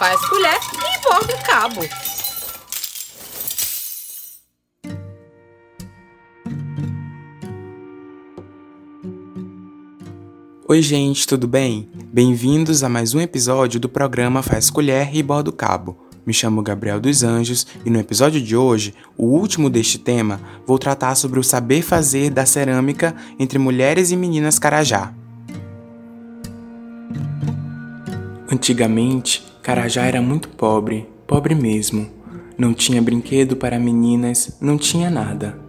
faz colher e borda o cabo. Oi, gente, tudo bem? Bem-vindos a mais um episódio do programa Faz Colher e Borda o Cabo. Me chamo Gabriel dos Anjos e no episódio de hoje, o último deste tema, vou tratar sobre o saber fazer da cerâmica entre mulheres e meninas Carajá. Antigamente, Carajá era muito pobre, pobre mesmo. Não tinha brinquedo para meninas, não tinha nada.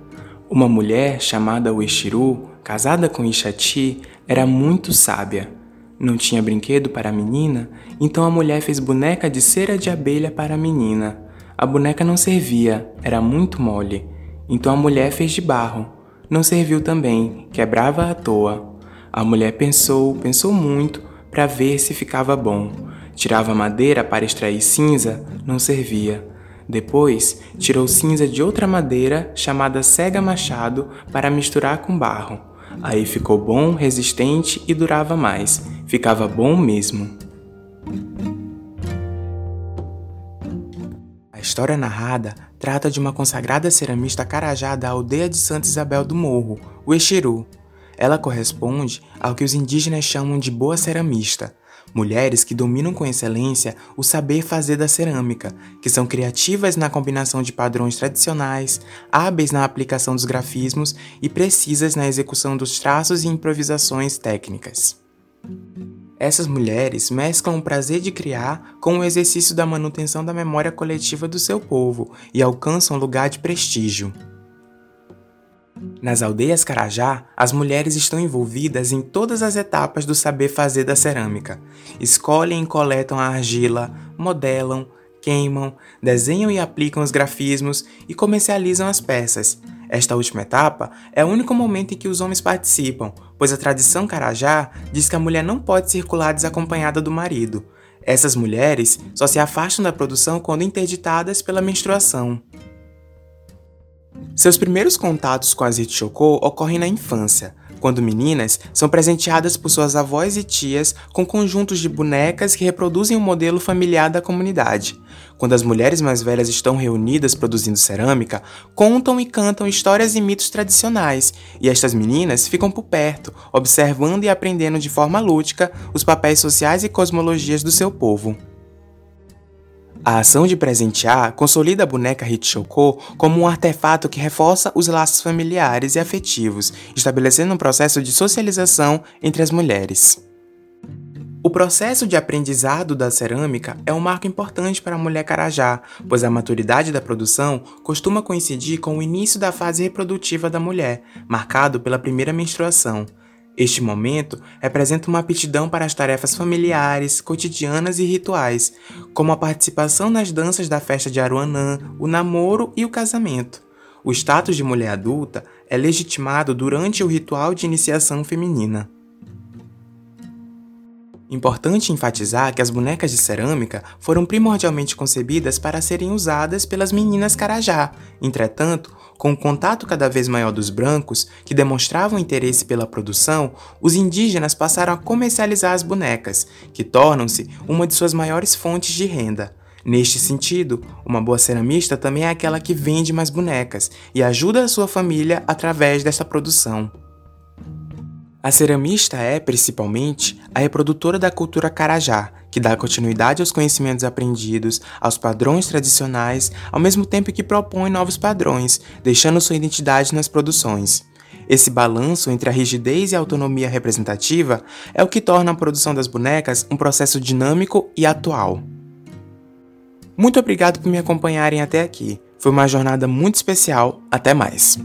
Uma mulher chamada Uexiru, casada com Ixati, era muito sábia. Não tinha brinquedo para a menina, então a mulher fez boneca de cera de abelha para a menina. A boneca não servia, era muito mole. Então a mulher fez de barro. Não serviu também, quebrava à toa. A mulher pensou, pensou muito, para ver se ficava bom. Tirava madeira para extrair cinza, não servia. Depois, tirou cinza de outra madeira chamada cega machado para misturar com barro. Aí ficou bom, resistente e durava mais. Ficava bom mesmo. A história narrada trata de uma consagrada ceramista carajá da aldeia de Santa Isabel do Morro, o Exiru. Ela corresponde ao que os indígenas chamam de boa ceramista, mulheres que dominam com excelência o saber fazer da cerâmica, que são criativas na combinação de padrões tradicionais, hábeis na aplicação dos grafismos e precisas na execução dos traços e improvisações técnicas. Essas mulheres mesclam o prazer de criar com o exercício da manutenção da memória coletiva do seu povo e alcançam lugar de prestígio. Nas aldeias Carajá, as mulheres estão envolvidas em todas as etapas do saber fazer da cerâmica. Escolhem e coletam a argila, modelam, queimam, desenham e aplicam os grafismos e comercializam as peças. Esta última etapa é o único momento em que os homens participam, pois a tradição Carajá diz que a mulher não pode circular desacompanhada do marido. Essas mulheres só se afastam da produção quando interditadas pela menstruação. Seus primeiros contatos com as Hitchoko ocorrem na infância, quando meninas são presenteadas por suas avós e tias com conjuntos de bonecas que reproduzem o modelo familiar da comunidade. Quando as mulheres mais velhas estão reunidas produzindo cerâmica, contam e cantam histórias e mitos tradicionais, e estas meninas ficam por perto, observando e aprendendo de forma lúdica os papéis sociais e cosmologias do seu povo. A ação de presentear consolida a boneca Hitchoko como um artefato que reforça os laços familiares e afetivos, estabelecendo um processo de socialização entre as mulheres. O processo de aprendizado da cerâmica é um marco importante para a mulher carajá, pois a maturidade da produção costuma coincidir com o início da fase reprodutiva da mulher, marcado pela primeira menstruação. Este momento representa uma aptidão para as tarefas familiares, cotidianas e rituais, como a participação nas danças da festa de Aruanã, o namoro e o casamento. O status de mulher adulta é legitimado durante o ritual de iniciação feminina. Importante enfatizar que as bonecas de cerâmica foram primordialmente concebidas para serem usadas pelas meninas carajá. Entretanto, com o contato cada vez maior dos brancos, que demonstravam interesse pela produção, os indígenas passaram a comercializar as bonecas, que tornam-se uma de suas maiores fontes de renda. Neste sentido, uma boa ceramista também é aquela que vende mais bonecas e ajuda a sua família através dessa produção. A ceramista é, principalmente, a reprodutora da cultura carajá, que dá continuidade aos conhecimentos aprendidos, aos padrões tradicionais, ao mesmo tempo que propõe novos padrões, deixando sua identidade nas produções. Esse balanço entre a rigidez e a autonomia representativa é o que torna a produção das bonecas um processo dinâmico e atual. Muito obrigado por me acompanharem até aqui. Foi uma jornada muito especial. Até mais!